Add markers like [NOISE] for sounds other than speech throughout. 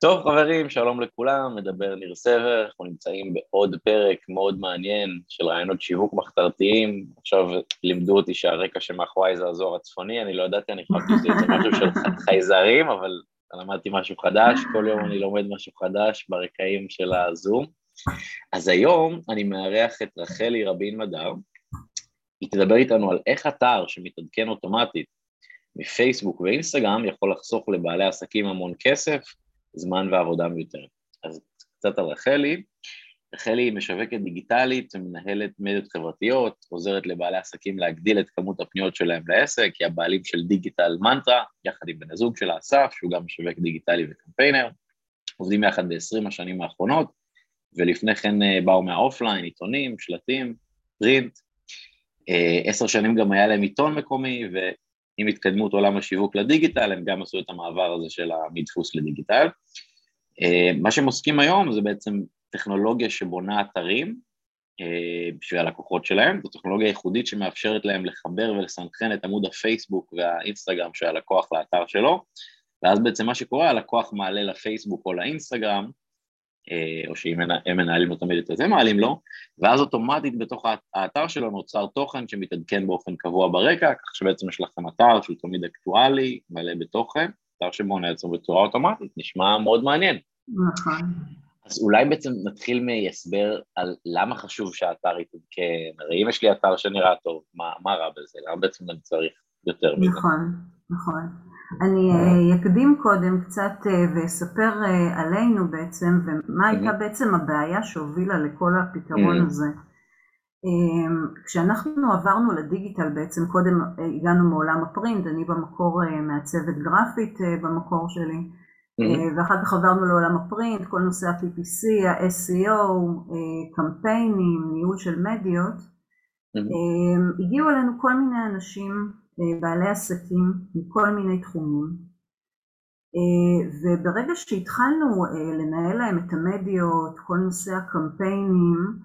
טוב חברים, שלום לכולם, מדבר ניר סבר, אנחנו נמצאים בעוד פרק מאוד מעניין של רעיונות שיווק מחתרתיים. עכשיו לימדו אותי שהרקע שמאחורי זה הזוהר הצפוני, אני לא ידעתי, אני חשבתי שזה משהו של [LAUGHS] חייזרים, אבל למדתי משהו חדש, כל יום אני לומד משהו חדש ברקעים של הזום. אז היום אני מארח את רחלי רבין מדר, היא תדבר איתנו על איך אתר שמתעדכן אוטומטית מפייסבוק ואינסטגרם יכול לחסוך לבעלי עסקים המון כסף, זמן ועבודה מיותרת. אז קצת על רחלי, רחלי היא משווקת דיגיטלית, מנהלת מדיות חברתיות, עוזרת לבעלי עסקים להגדיל את כמות הפניות שלהם לעסק, היא הבעלים של דיגיטל מנטרה, יחד עם בן הזוג שלה אסף, שהוא גם משווק דיגיטלי וקמפיינר, עובדים יחד ב-20 השנים האחרונות, ולפני כן אה, באו מהאופליין, עיתונים, שלטים, פרינט, אה, עשר שנים גם היה להם עיתון מקומי, ועם התקדמות עולם השיווק לדיגיטל, הם גם עשו את המעבר הזה של המדפוס לדיגיטל. אה, מה שהם עוסקים היום זה בעצם טכנולוגיה שבונה אתרים אה, בשביל הלקוחות שלהם, זו טכנולוגיה ייחודית שמאפשרת להם לחבר ולסנכרן את עמוד הפייסבוק והאינסטגרם של הלקוח לאתר שלו, ואז בעצם מה שקורה, הלקוח מעלה לפייסבוק או לאינסטגרם, או שאם הם מנהלים אותו תמיד את זה מעלים לו, ואז אוטומטית בתוך האתר שלו נוצר תוכן שמתעדכן באופן קבוע ברקע, כך שבעצם יש לכם אתר שהוא תמיד אקטואלי, מלא בתוכן, אתר שבונה עצמו בצורה אוטומטית, נשמע מאוד מעניין. נכון. אז אולי בעצם נתחיל מהסבר על למה חשוב שהאתר יתעדכן, הרי אם יש לי אתר שנראה טוב, מה, מה רע בזה? למה בעצם אני צריך יותר מזה? נכון, נכון. אני אה, אקדים קודם קצת אה, ואספר אה, עלינו בעצם, ומה הייתה בעצם הבעיה שהובילה לכל הפתרון הזה. כשאנחנו עברנו לדיגיטל בעצם, קודם הגענו מעולם הפרינט, אני במקור מעצבת גרפית במקור שלי, Mm-hmm. ואחר כך עברנו לעולם הפרינט, כל נושא ה-PPC, ה-SEO, קמפיינים, ניהול של מדיות. Mm-hmm. הגיעו אלינו כל מיני אנשים, בעלי עסקים מכל מיני תחומים, וברגע שהתחלנו לנהל להם את המדיות, כל נושא הקמפיינים,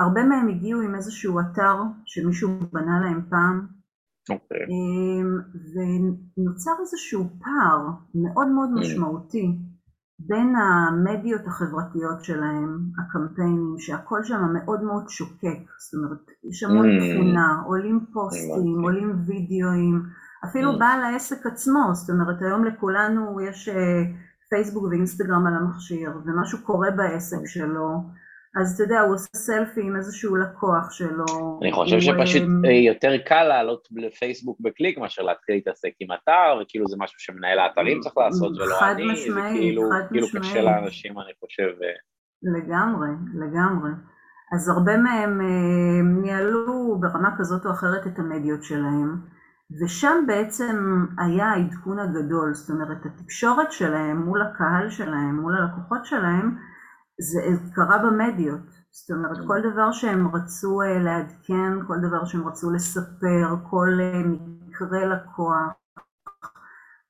הרבה מהם הגיעו עם איזשהו אתר שמישהו בנה להם פעם, Okay. אוקיי. ונוצר איזשהו פער מאוד מאוד mm. משמעותי בין המדיות החברתיות שלהם, הקמפיינים, שהכל שם מאוד מאוד שוקק, זאת אומרת, יש המון mm. תכונה, עולים פוסטים. עולים וידאוים, אפילו mm. בעל העסק עצמו, זאת אומרת, היום לכולנו יש אה, פייסבוק ואינסטגרם על המכשיר, ומשהו קורה בעסק mm. שלו, אז אתה יודע, הוא עושה סלפי עם איזשהו לקוח שלו. אני חושב שפשוט אה, יותר קל לעלות לפייסבוק בקליק מאשר להתחיל להתעסק עם אתר, וכאילו זה משהו שמנהל האתרים צריך לעשות ולא חד אני, משמעית, זה כאילו, כאילו קשה לאנשים, אני חושב. אה. לגמרי, לגמרי. אז הרבה מהם אה, ניהלו ברמה כזאת או אחרת את המדיות שלהם, ושם בעצם היה העדכון הגדול, זאת אומרת, התקשורת שלהם מול הקהל שלהם, מול הלקוחות שלהם, זה קרה במדיות, זאת אומרת כל דבר שהם רצו אה, לעדכן, כל דבר שהם רצו לספר, כל אה, מקרה לקוח,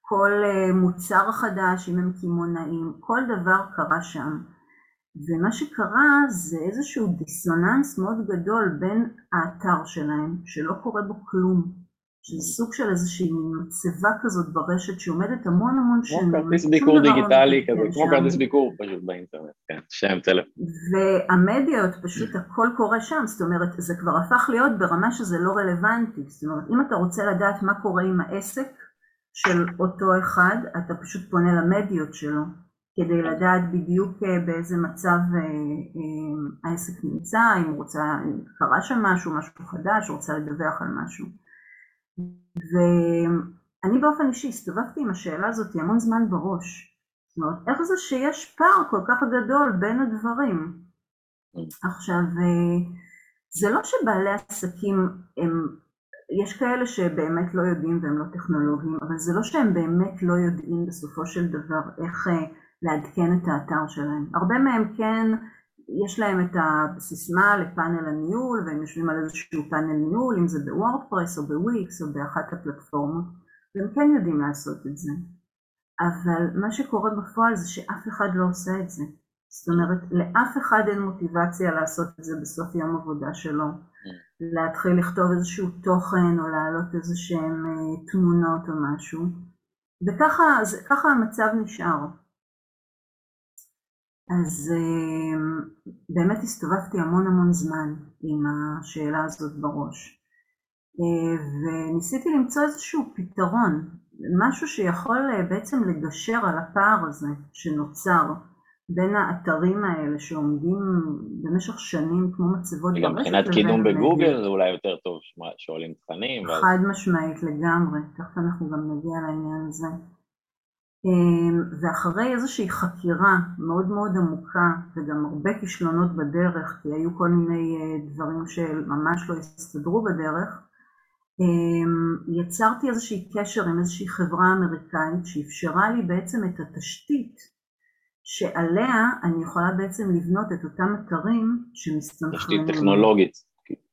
כל אה, מוצר חדש אם הם קמעונאים, כל דבר קרה שם. ומה שקרה זה איזשהו דיסוננס מאוד גדול בין האתר שלהם, שלא קורה בו כלום, שזה סוג של איזושהי מצבה כזאת ברשת שעומדת המון המון שנים. כמו כרטיס ביקור לא דיגיטלי כזה, כמו כרטיס ביקור פשוט באינטרנט, כן, שם טלפון. והמדיות, פשוט הכל קורה שם, זאת אומרת, זה כבר הפך להיות ברמה שזה לא רלוונטי. זאת אומרת, אם אתה רוצה לדעת מה קורה עם העסק של אותו אחד, אתה פשוט פונה למדיות שלו, כדי לדעת בדיוק אה, באיזה מצב אה, אה, העסק נמצא, אם הוא רוצה, קרה שם משהו, משהו חדש, רוצה לדווח על משהו. ואני באופן אישי הסתובבתי עם השאלה הזאת המון זמן בראש. זאת אומרת, איך זה שיש פער כל כך גדול בין הדברים? עכשיו, זה לא שבעלי עסקים הם, יש כאלה שבאמת לא יודעים והם לא טכנולוגיים, אבל זה לא שהם באמת לא יודעים בסופו של דבר איך אה, לעדכן את האתר שלהם. הרבה מהם כן יש להם את הסיסמה לפאנל הניהול והם יושבים על איזשהו פאנל ניהול אם זה בוורדפרס או בוויקס או באחת הפלטפורמות והם כן יודעים לעשות את זה. אבל מה שקורה בפועל זה שאף אחד לא עושה את זה. זאת אומרת לאף אחד אין מוטיבציה לעשות את זה בסוף יום עבודה שלו. להתחיל לכתוב איזשהו תוכן או להעלות איזה שהם אה, תמונות או משהו. וככה המצב נשאר אז באמת הסתובבתי המון המון זמן עם השאלה הזאת בראש. וניסיתי למצוא איזשהו פתרון, משהו שיכול בעצם לגשר על הפער הזה שנוצר בין האתרים האלה שעומדים במשך שנים כמו מצבות ברשת. גם מבחינת קידום בגוגל זה אולי יותר טוב שעולים תכנים. חד משמעית לגמרי, תכף אנחנו גם נגיע לעניין הזה. אמ, ואחרי איזושהי חקירה מאוד מאוד עמוקה וגם הרבה כישלונות בדרך, כי היו כל מיני אה, דברים שממש לא הסתדרו בדרך, אמ, יצרתי איזושהי קשר עם איזושהי חברה אמריקאית שאפשרה לי בעצם את התשתית שעליה אני יכולה בעצם לבנות את אותם אתרים שמסתנכרנים. תשתית טכנולוגית.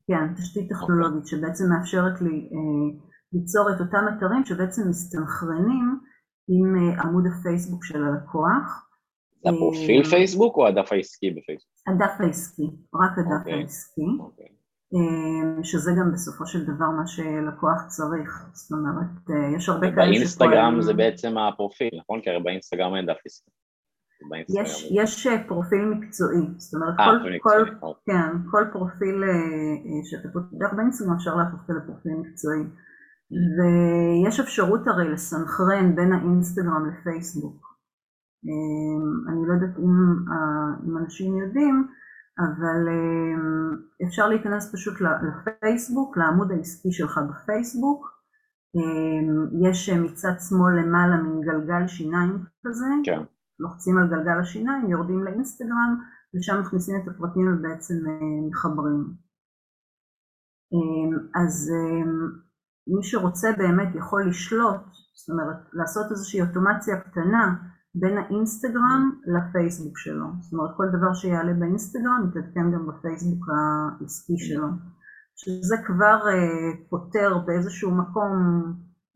כן, תשתית טכנולוגית. שבעצם מאפשרת לי אה, ליצור את אותם אתרים שבעצם מסתנכרנים עם אה, עמוד הפייסבוק של הלקוח. זה הפרופיל אה, פייסבוק או הדף העסקי בפייסבוק? הדף העסקי, רק הדף okay. אוקיי, העסקי. Okay. אוקיי. שזה גם בסופו של דבר מה שלקוח צריך, זאת אומרת, יש הרבה כאלה שפועלים... באינסטגרם זה בעצם הפרופיל, נכון? כי הרי באינסטגרם אין דף עסקי. יש, יש אה, פרופיל מקצועי, זאת אומרת 아, אה, כל, כל, אוקיי. כן, כל פרופיל אה, שאתה פותח באינסטגרם אפשר להפוך לפרופיל מקצועי ויש אפשרות הרי לסנכרן בין האינסטגרם לפייסבוק אני לא יודעת אם, אם אנשים יודעים אבל אפשר להיכנס פשוט לפייסבוק, לעמוד העסקי שלך בפייסבוק יש מצד שמאל למעלה מין גלגל שיניים כזה כן. לוחצים על גלגל השיניים, יורדים לאינסטגרם, ושם מכניסים את הפרטים ובעצם אה, מחברים. אמ, אז אמ, מי שרוצה באמת יכול לשלוט, זאת אומרת לעשות איזושהי אוטומציה קטנה בין האינסטגרם לפייסבוק שלו. זאת אומרת כל דבר שיעלה באינסטגרם יתעדכן גם בפייסבוק העסקי שלו. שזה כבר uh, פותר באיזשהו מקום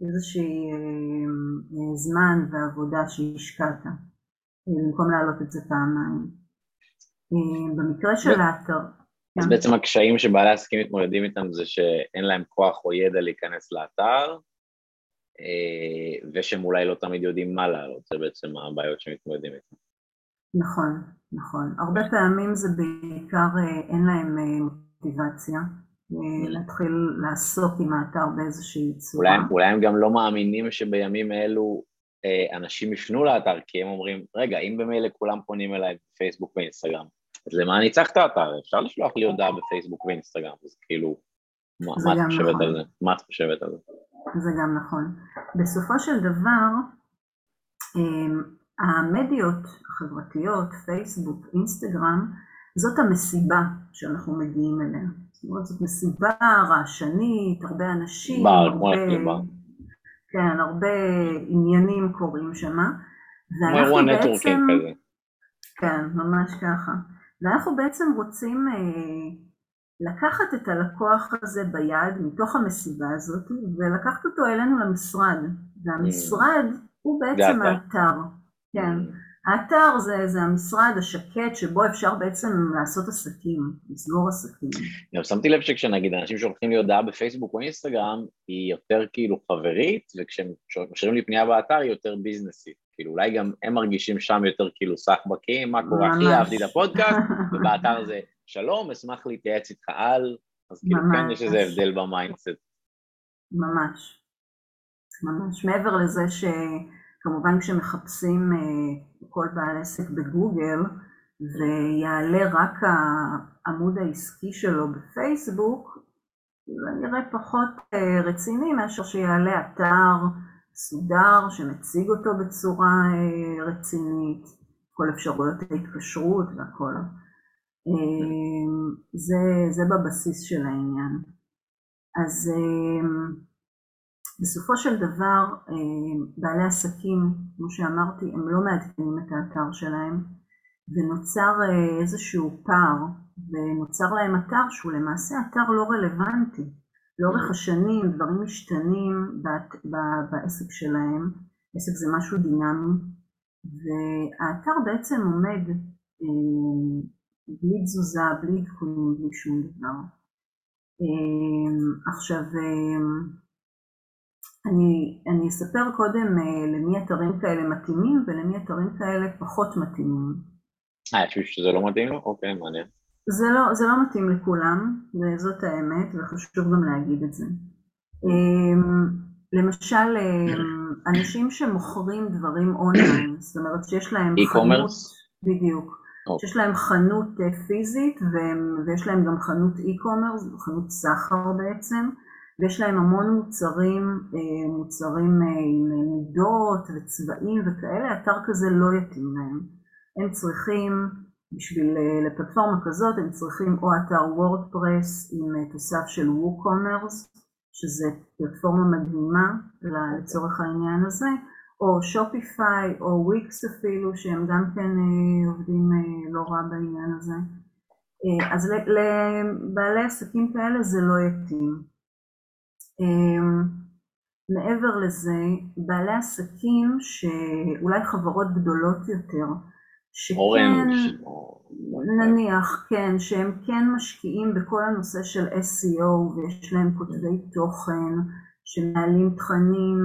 איזשהי uh, זמן ועבודה שהשקעת. במקום להעלות את זה פעמיים. אה, במקרה של האתר... אז בעצם הקשיים שבעלי עסקים מתמודדים איתם זה שאין להם כוח או ידע להיכנס לאתר, אה, ושהם אולי לא תמיד יודעים מה לעלות, זה בעצם הבעיות שמתמודדים איתן. נכון, נכון. הרבה פעמים זה בעיקר אה, אין להם מוטיבציה mm. להתחיל לעסוק עם האתר באיזושהי צורה. אולי, אולי הם גם לא מאמינים שבימים אלו אה, אנשים יפנו לאתר, כי הם אומרים, רגע, אם במילא כולם פונים אליי בפייסבוק ואינסטגרם, אז למה את האתר? אפשר לשלוח לי הודעה בפייסבוק ואינסטגרם, אז כאילו, מה, מה את חושבת נכון. על זה? מה את חושבת על זה? זה גם נכון. בסופו של דבר, אמ, המדיות החברתיות, פייסבוק, אינסטגרם, זאת המסיבה שאנחנו מגיעים אליה. זאת אומרת, זאת מסיבה רעשנית, הרבה אנשים, בר, הרבה... כמו כן, הרבה עניינים קורים שם. כמו אירוע נטוורקינג כזה. כן, ממש ככה. ואנחנו בעצם רוצים אה, לקחת את הלקוח הזה ביד מתוך המסיבה הזאת ולקחת אותו אלינו למשרד. והמשרד mm. הוא בעצם האתר. כן. Mm. האתר זה, זה המשרד השקט שבו אפשר בעצם לעשות עסקים, לסגור עסקים. גם שמתי לב שכשנגיד אנשים שולחים לי הודעה בפייסבוק או אינסטגרם, היא יותר כאילו חברית, וכשהם משאירים לי פנייה באתר היא יותר ביזנסית. כאילו אולי גם הם מרגישים שם יותר כאילו סחבקים, מה קורה אחי, אהבתי את הפודקאסט, [LAUGHS] ובאתר זה שלום, אשמח להתייעץ איתך על, אז כאילו ממש. כן יש איזה הבדל ב mindset. ממש, ממש. מעבר לזה ש... כמובן כשמחפשים אה, כל בעל עסק בגוגל ויעלה רק העמוד העסקי שלו בפייסבוק, זה נראה פחות אה, רציני מאשר שיעלה אתר סודר שמציג אותו בצורה אה, רצינית, כל אפשרויות ההתקשרות והכל. זה, זה בבסיס של העניין. אז בסופו של דבר אה, בעלי עסקים, כמו שאמרתי, הם לא מעדכנים את האתר שלהם ונוצר אה, איזשהו פער ונוצר להם אתר שהוא למעשה אתר לא רלוונטי. לאורך השנים דברים משתנים בעסק שלהם, עסק זה משהו דינמי והאתר בעצם עומד אה, בלי תזוזה, בלי עדכונים, בלי שום דבר. עכשיו אני, אני אספר קודם uh, למי אתרים כאלה מתאימים ולמי אתרים כאלה פחות מתאימים. אה, יש מישהו שזה לא מתאים לו? אוקיי, מעניין. זה לא, זה לא מתאים לכולם, וזאת האמת, וחשוב גם להגיד את זה. אמ, למשל, אמ, אנשים שמוכרים דברים אונליין, [CLEARS THROAT] זאת אומרת שיש להם חנות, בדיוק, okay. שיש להם חנות אה, פיזית ויש להם גם חנות e-commerce, חנות סחר בעצם, ויש להם המון מוצרים, אה, מוצרים אה, עם מידות וצבעים וכאלה, אתר כזה לא יתאים להם. הם צריכים, בשביל לפלטפורמה כזאת, הם צריכים או אתר WordPress עם תוסף של WooCommerce, שזה פלטפורמה מדהימה לצורך העניין הזה, או Shopify או וויקס אפילו, שהם גם כן אה, עובדים אה, לא רע בעניין הזה. אה, אז לבעלי עסקים כאלה זה לא יתאים. מעבר לזה, בעלי עסקים שאולי חברות גדולות יותר, שכן, נניח, כן, שהם כן משקיעים בכל הנושא של SEO ויש להם כותבי תוכן שמעלים תכנים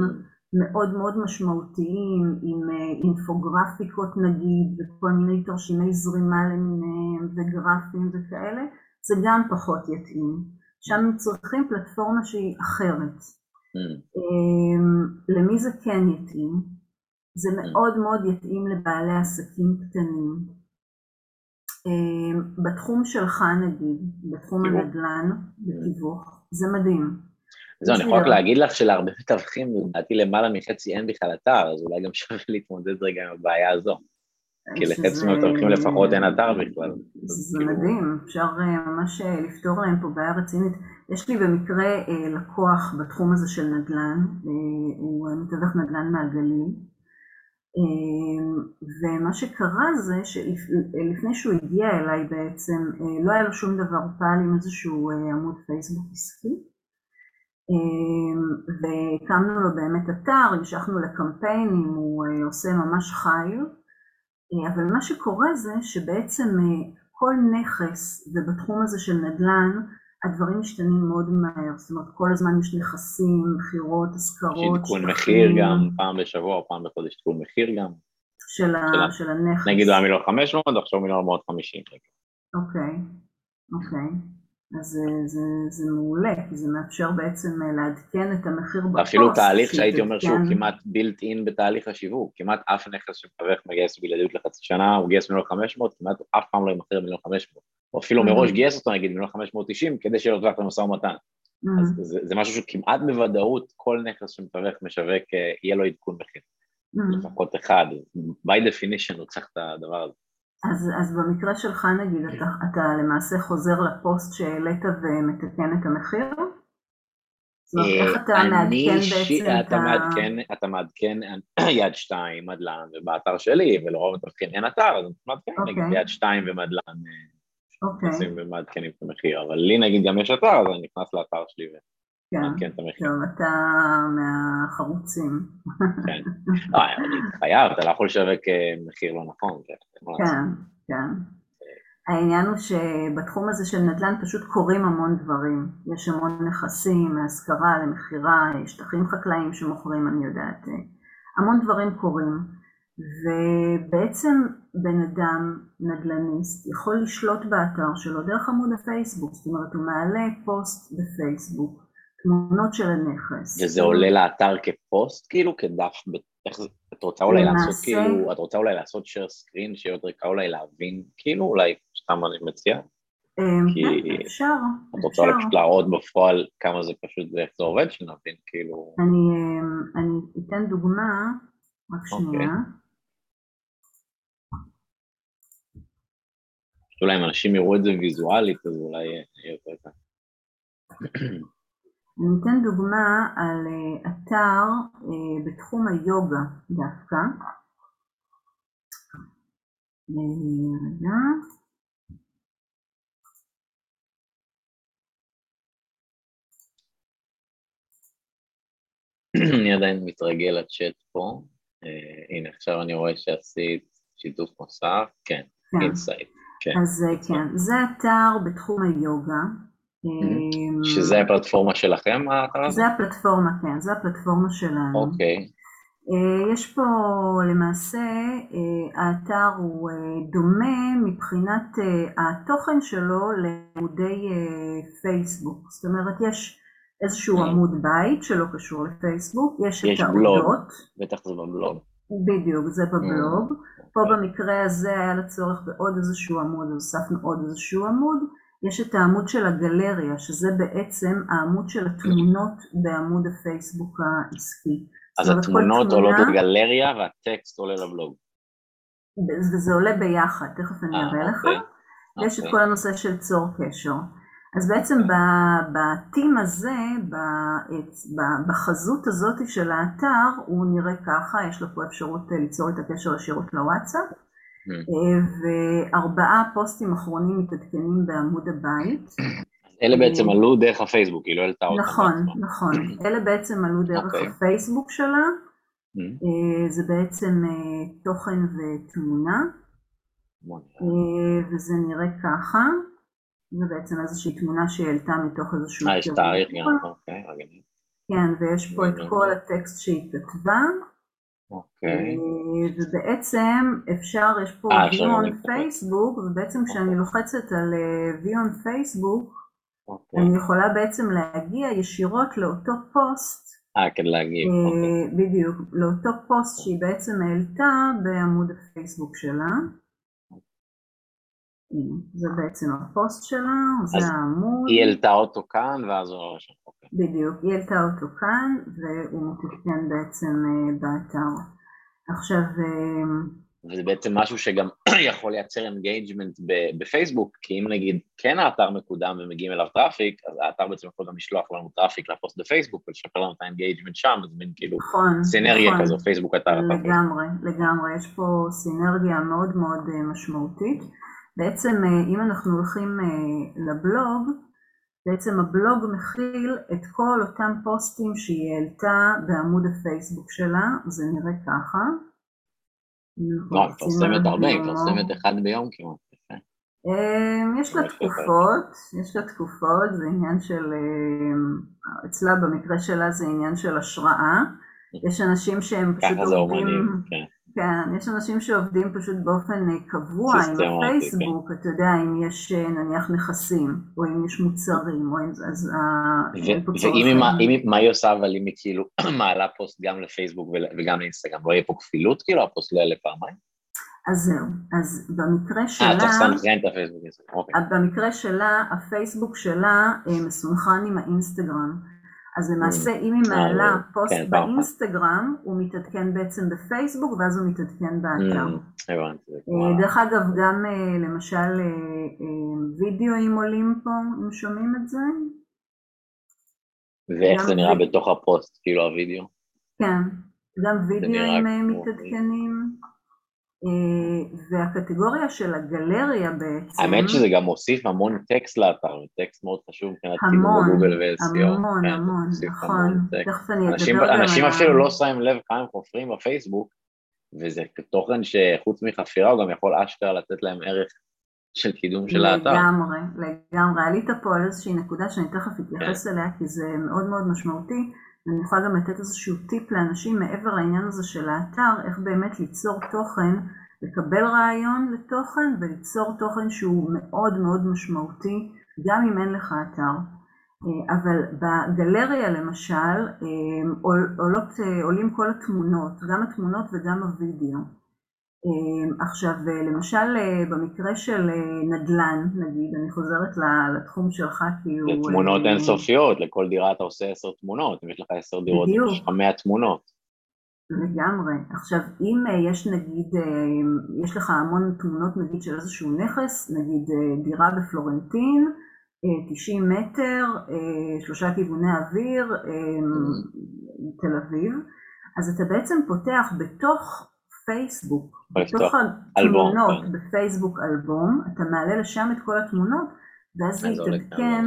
מאוד מאוד משמעותיים עם אה, אינפוגרפיקות נגיד וכל מיני תרשימי זרימה למיניהם וגרפים וכאלה, זה גם פחות יתאים. שם הם צריכים פלטפורמה שהיא אחרת. Mm. אמ, למי זה כן יתאים? זה מאוד מאוד יתאים לבעלי עסקים קטנים. אה, בתחום שלך נגיד, בתחום הנדל"ן, בתיווך, זה מדהים. זהו, אני יכול רק להגיד לך שלהרבה מתווכים, לדעתי למעלה מחצי אין בכלל אתר, אז אולי גם [LAUGHS] שווה להתמודד רגע עם הבעיה הזו. כי לחצי מהמתווכים לפחות אין אתר בכלל. זה כאילו- מדהים, אפשר אה, ממש אה, לפתור להם פה בעיה רצינית. יש לי במקרה לקוח בתחום הזה של נדל"ן, הוא מתווך נדל"ן מהגליל. אמ, ומה שקרה זה שלפני שהוא הגיע אליי בעצם אה, לא היה לו שום דבר, פעל עם איזשהו אה, עמוד פייסבוק עסקי. אמ, והקמנו לו באמת אתר, המשכנו לקמפיינים, הוא אה, עושה ממש חיל אבל מה שקורה זה שבעצם כל נכס ובתחום הזה של נדל"ן הדברים משתנים מאוד מהר, זאת אומרת כל הזמן יש נכסים, מכירות, השכרות, עדכון מחיר גם, פעם בשבוע פעם בחודש עדכון מחיר גם. של, ה, של הנכס. נגיד היה מיליון חמש מאות, עכשיו מיליון ארבע מאות חמישים. אוקיי, אוקיי. אז זה, זה, זה מעולה, כי זה מאפשר בעצם אה, לעדכן את המחיר בפוסט. אפילו תהליך שהייתי אומר שהוא כמעט בילט אין בתהליך השיווק, כמעט אף נכס שמתווך מגייס בלעדיות לחצי שנה, הוא גייס מיליון חמש מאות, כמעט אף פעם לא ימכר מיליון חמש מאות. או אפילו מראש גייס אותו נגיד מיליון חמש מאות תשעים, כדי שיהיה לו טווח למשא ומתן. אז זה, זה משהו שכמעט בוודאות כל נכס שמתווך משווק אה, יהיה לו עדכון מחיר. לפחות אחד, by definition הוא צריך את הדבר הזה. אז, אז במקרה שלך נגיד, אתה, אתה למעשה חוזר לפוסט שהעלית ומתקן את המחיר? זאת אומרת, איך אתה מעדכן בעצם את ה... אתה מעדכן [CLEARS THROAT] יד שתיים, מדלן, ובאתר שלי, ולרוב מתווכים אין אתר, אז אתה מעדכן אוקיי. יד שתיים ומדלן, אה, אוקיי. נכנסים ומעדכנים את המחיר, אבל לי נגיד גם יש אתר, אז אני נכנס לאתר שלי כן, את המחיר. טוב, אתה מהחרוצים. כן, לא, אני חייב, אתה לא יכול לשווק אה, מחיר לא נכון. כן, כן. העניין הוא שבתחום הזה של נדל"ן פשוט קורים המון דברים. יש המון נכסים, מהשכרה למכירה, שטחים חקלאיים שמוכרים, אני יודעת. המון דברים קורים. ובעצם בן אדם נדל"ניסט יכול לשלוט באתר שלו דרך עמוד הפייסבוק, זאת אומרת הוא מעלה פוסט בפייסבוק תמונות של הנכס. וזה עולה לאתר כפוסט כאילו, כדף, איך זה, את רוצה אולי למעשה... לעשות כאילו, את רוצה אולי לעשות share screen שיהיה יותר קל אולי להבין, כאילו אולי, סתם אני מציע. אמ, כי כן, אפשר, את רוצה פשוט להראות בפועל כמה זה פשוט ואיך זה עובד, שנבין כאילו... אני, אמ, אני אתן דוגמה, רק אוקיי. שנייה. אולי אם אנשים יראו את זה ויזואלית, אז אולי יהיה יותר קל. אני אתן דוגמה על אה, אתר אה, בתחום היוגה דווקא. אה, רגע. [CLEARS THROAT] אני עדיין מתרגל לצ'אט פה. הנה, עכשיו אני רואה שעשית שיתוף נוסף. כן, insight. כן. אז כן, זה אתר בתחום היוגה. אמ, שזה הפלטפורמה שלכם, האתר הזה? זה הפלטפורמה, כן, זה הפלטפורמה שלנו. אוקיי. יש פה למעשה, האתר הוא דומה מבחינת התוכן שלו לעמודי פייסבוק, זאת אומרת יש איזשהו עמוד בית שלא קשור לפייסבוק, יש את העובדות. בטח זה בבלוג. בדיוק, זה בבלוג. פה במקרה הזה היה לצורך בעוד איזשהו עמוד, אז הוספנו עוד איזשהו עמוד. יש את העמוד של הגלריה, שזה בעצם העמוד של התמונות בעמוד הפייסבוק העסקי. אז התמונות עולות לגלריה והטקסט עולה לבלוג. וזה עולה ביחד, תכף אני אראה לך. אוקיי. יש את כל הנושא של צור קשר. אז בעצם בטים הזה, בחזות הזאת של האתר, הוא נראה ככה, יש לו פה אפשרות אה, ליצור את הקשר ישירות לוואטסאפ, אה, וארבעה פוסטים אחרונים מתעדכנים בעמוד הבית. אלה בעצם עלו דרך הפייסבוק, היא לא העלתה אותם. נכון, נכון. אלה בעצם עלו דרך אוקיי. הפייסבוק שלה. אה, זה בעצם תוכן ותמונה. וזה נראה ככה. זה בעצם איזושהי תמונה שהיא העלתה מתוך איזשהו... אה, יש תאריך גם, אוקיי, רגע. כן, ויש פה את כל הטקסט שהיא כתבה. אוקיי. אה, ובעצם אפשר, יש פה אה, view on Facebook, ובעצם כשאני אוקיי. לוחצת על אה, view on Facebook, אוקיי. אני יכולה בעצם להגיע ישירות לאותו פוסט. אה, כדי להגיב. אוקיי. בדיוק, לאותו פוסט שהיא בעצם העלתה בעמוד הפייסבוק שלה. זה בעצם הפוסט שלה, זה העמוד. היא העלתה אותו כאן ואז הוא רשם. אוקיי. בדיוק, היא העלתה אותו כאן והוא מתעדכן בעצם אה, באתר. עכשיו... אה, וזה בעצם משהו שגם [CLEARS THROAT] יכול לייצר engagement בפייסבוק, כי אם נגיד כן האתר מקודם ומגיעים אליו traffic, אז האתר בעצם יכול גם לשלוח לנו traffic לפוסט בפייסבוק ולשפר לנו את ה engagement שם, אז מין כאילו נכון, סינרגיה נכון, כזו, פייסבוק אתר. לגמרי, לגמרי, יש פה סינרגיה מאוד מאוד אה, משמעותית. בעצם אה, אם אנחנו הולכים אה, לבלוג, בעצם הבלוג מכיל את כל אותם פוסטים שהיא העלתה בעמוד הפייסבוק שלה, זה נראה ככה. לא, היא מפרסמת הרבה, היא מפרסמת אחד ביום כמעט. אה, יש לה תקופות, יש לה תקופות, זה עניין של, אצלה במקרה שלה זה עניין של השראה. יש אנשים שהם פשוט עובדים, כן. כן, יש אנשים שעובדים פשוט באופן אה, קבוע עם הפייסבוק, כן. אתה יודע, אם יש אה, נניח נכסים, או אם יש מוצרים, או אם אז... ואם מה היא עושה, אבל אם היא כאילו [CLEARS THROAT] מעלה פוסט גם לפייסבוק וגם לאינסטגרם, לא יהיה פה כפילות כאילו, הפוסט לא יעלה פעמיים? אז זהו, אז במקרה שלה... אה, צריך לסנכרן את הפייסבוק הזה, אוקיי. במקרה שלה, הפייסבוק שלה מסונכרן עם האינסטגרם. אז למעשה אם היא מעלה פוסט כן, באינסטגרם, הוא מתעדכן בעצם בפייסבוק ואז הוא מתעדכן באתר. אה, דרך אגב, גם אה, למשל אה, וידאוים עולים פה, אם שומעים את זה. ואיך זה נראה בתוך הפוסט, כאילו הוידאו? כן, גם וידאוים מתעדכנים. אה, והקטגוריה של הגלריה בעצם... האמת שזה גם מוסיף המון טקסט לאתר, טקסט מאוד חשוב מבחינת קידום בגוגל ו-SEO. המון, כן, המון, נכון, תכף אני אדבר גם אנשים אפילו לא שמים לב כמה הם חופרים בפייסבוק, וזה תוכן שחוץ מחפירה הוא גם יכול אשכרה לתת להם ערך של קידום של האתר. לגמרי, לגמרי. עלית פה על איזושהי נקודה שאני תכף אתייחס כן. אליה, כי זה מאוד מאוד משמעותי. אני יכולה גם לתת איזשהו טיפ לאנשים מעבר לעניין הזה של האתר, איך באמת ליצור תוכן, לקבל רעיון לתוכן וליצור תוכן שהוא מאוד מאוד משמעותי, גם אם אין לך אתר. אה, אבל בגלריה למשל אה, עולות, אה, עולים כל התמונות, גם התמונות וגם הווידאו. אמ, עכשיו למשל אה, במקרה של אה, נדל"ן נגיד, אני חוזרת לתחום שלך כי הוא... זה תמונות אה, אינסופיות, לכל דירה אתה עושה עשר תמונות, אם יש לך עשר דירות, יש לך מאה תמונות. לגמרי. עכשיו אם יש נגיד, יש לך המון תמונות נגיד של איזשהו נכס, נגיד דירה בפלורנטין, 90 מטר, שלושה כיווני אוויר, mm. תל אביב, אז אתה בעצם פותח בתוך פייסבוק, בתוך התמונות כן. בפייסבוק אלבום, אתה מעלה לשם את כל התמונות, ואז זה יתעדכן,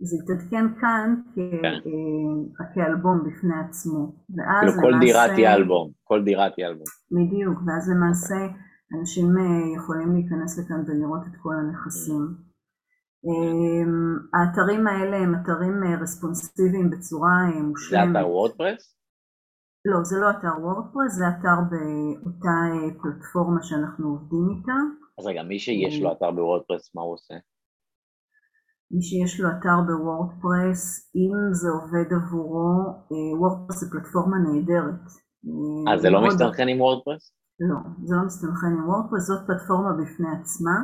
זה יתעדכן כאן כן. אה, כאלבום בפני עצמו. כאילו כל דירה תהיה אלבום, כל דירה תהיה אלבום. בדיוק, ואז למעשה אנשים אה, יכולים להיכנס לכאן ולראות את כל הנכסים. אמ, האתרים האלה הם אתרים אה, רספונסיביים בצורה מושלמת. זה אתר WordPress? לא, זה לא אתר WordPress, זה אתר באותה פלטפורמה שאנחנו עובדים איתה. אז רגע, מי שיש לו אתר ב WordPress, מה הוא עושה? מי שיש לו אתר ב WordPress, אם זה עובד עבורו, WordPress זה פלטפורמה נהדרת. אז זה לא מסתנכרן עם WordPress? לא, זה לא מסתנכרן עם WordPress, זאת פלטפורמה בפני עצמה.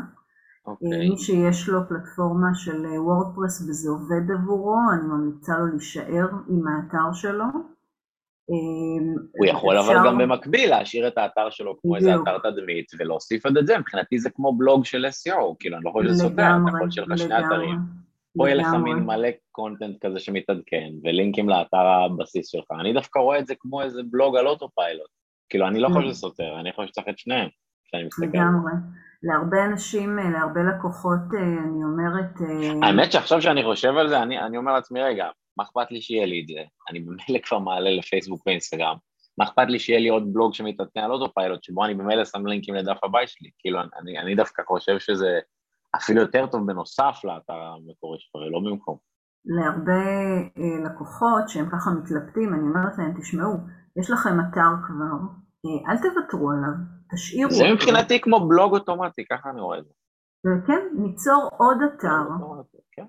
אוקיי. מי שיש לו פלטפורמה של WordPress וזה עובד עבורו, אני ממליצה לו להישאר עם האתר שלו. הוא יכול אבל גם במקביל להשאיר את האתר שלו כמו איזה אתר תדמית ולהוסיף את זה, מבחינתי זה כמו בלוג של SEO, כאילו אני לא חושב שזה סותר, אתה יכול שיהיה לך שני אתרים. פה יהיה לך מין מלא קונטנט כזה שמתעדכן ולינקים לאתר הבסיס שלך, אני דווקא רואה את זה כמו איזה בלוג על אוטופיילוט, כאילו אני לא חושב שזה סותר, אני חושב שצריך את שניהם, כשאני מסתכל. לגמרי. להרבה אנשים, להרבה לקוחות, אני אומרת... האמת שעכשיו שאני חושב על זה, אני, אני אומר לעצמי, רגע, מה אכפת לי שיהיה לי את זה? אני במילא כבר מעלה לפייסבוק ואינסטגרם, מה אכפת לי שיהיה לי עוד בלוג שמתעדכן על אוטופיילוט, שבו אני במילא שם לינקים לדף הבית שלי, כאילו אני, אני דווקא חושב שזה אפילו יותר טוב בנוסף לאתר המקורי שלך, ולא במקום. להרבה אה, לקוחות שהם ככה מתלבטים, אני אומרת להם, תשמעו, יש לכם אתר כבר, אה, אל תוותרו עליו, תשאירו זה. מבחינתי כמו בלוג אוטומטי, ככה אני רואה את זה. כן, ניצור עוד אתר כן.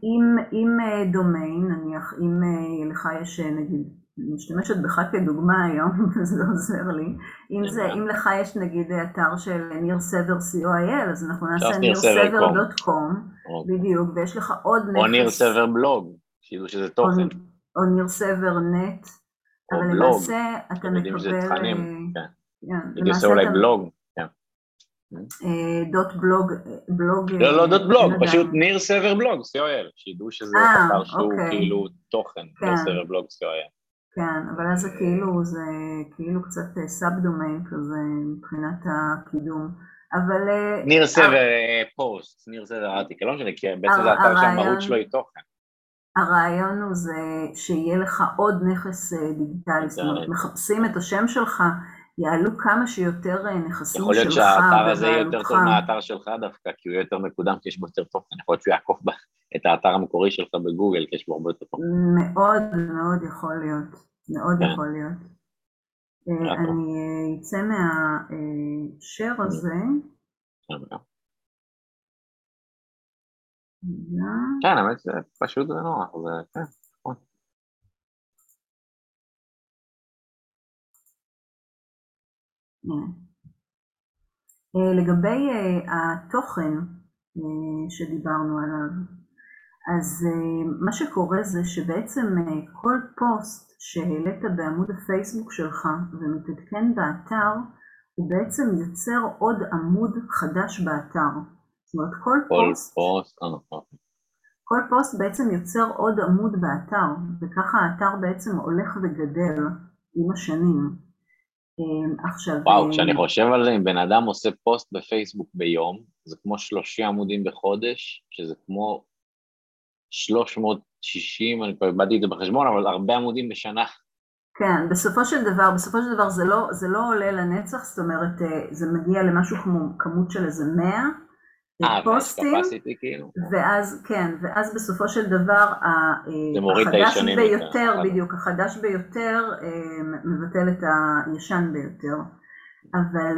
עם, דומיין, נניח אם לך יש, נגיד, אני משתמשת בך כדוגמה היום, [LAUGHS] זה לא עוזר לי, אם, זה, אם לך יש נגיד אתר של ניר סבר co.il, אז אנחנו נעשה nirsver.com, בדיוק, ויש לך עוד נכס. או ניר סבר בלוג, כאילו שזה תוכן. או ניר סבר נט, אבל למעשה אתה מקבל... כן, זה אולי בלוג. dot blog, בלוג... לא, לא dot blog, פשוט ניר סבר בלוג, co.il, שידעו שזה אתר שהוא כאילו תוכן, ניר סבר בלוג, co.il. כן, אבל אז זה כאילו, זה כאילו קצת sub domain כזה מבחינת הקידום, אבל... ניר סבר פוסט, ניר סבר article, לא משנה, כי בעצם זה אתר שהמהות שלו היא תוכן. הרעיון הוא זה שיהיה לך עוד נכס דיגיטלי, זאת אומרת, מחפשים את השם שלך, יעלו כמה שיותר נכסים שלך. יכול להיות שהאתר הזה יהיה יותר טוב מהאתר שלך דווקא, כי הוא יותר מקודם, כי יש בו יותר תוכן, יכול להיות שהוא יעקוף את האתר המקורי שלך בגוגל, כי יש בו הרבה יותר תוכן. מאוד מאוד יכול להיות, מאוד יכול להיות. אני אצא מהשאר הזה. כן, האמת זה פשוט ונוח, זה כן. לגבי התוכן שדיברנו עליו, אז מה שקורה זה שבעצם כל פוסט שהעלית בעמוד הפייסבוק שלך ומתעדכן באתר, הוא בעצם יוצר עוד עמוד חדש באתר. זאת אומרת, כל, כל פוסט, פוסט, כל פוסט בעצם יוצר עוד עמוד באתר, וככה האתר בעצם הולך וגדל עם השנים. עכשיו... וואו, כשאני חושב על זה, אם בן אדם עושה פוסט בפייסבוק ביום, זה כמו 30 עמודים בחודש, שזה כמו 360, אני כבר איבדתי את זה בחשבון, אבל הרבה עמודים בשנה. כן, בסופו של דבר, בסופו של דבר זה לא, זה לא עולה לנצח, זאת אומרת, זה מגיע למשהו כמו כמות של איזה 100 פוסטים, כאילו. ואז, כן, ואז בסופו של דבר, החדש ביותר, בדיוק, החדש ביותר מבטל את הישן ביותר, אבל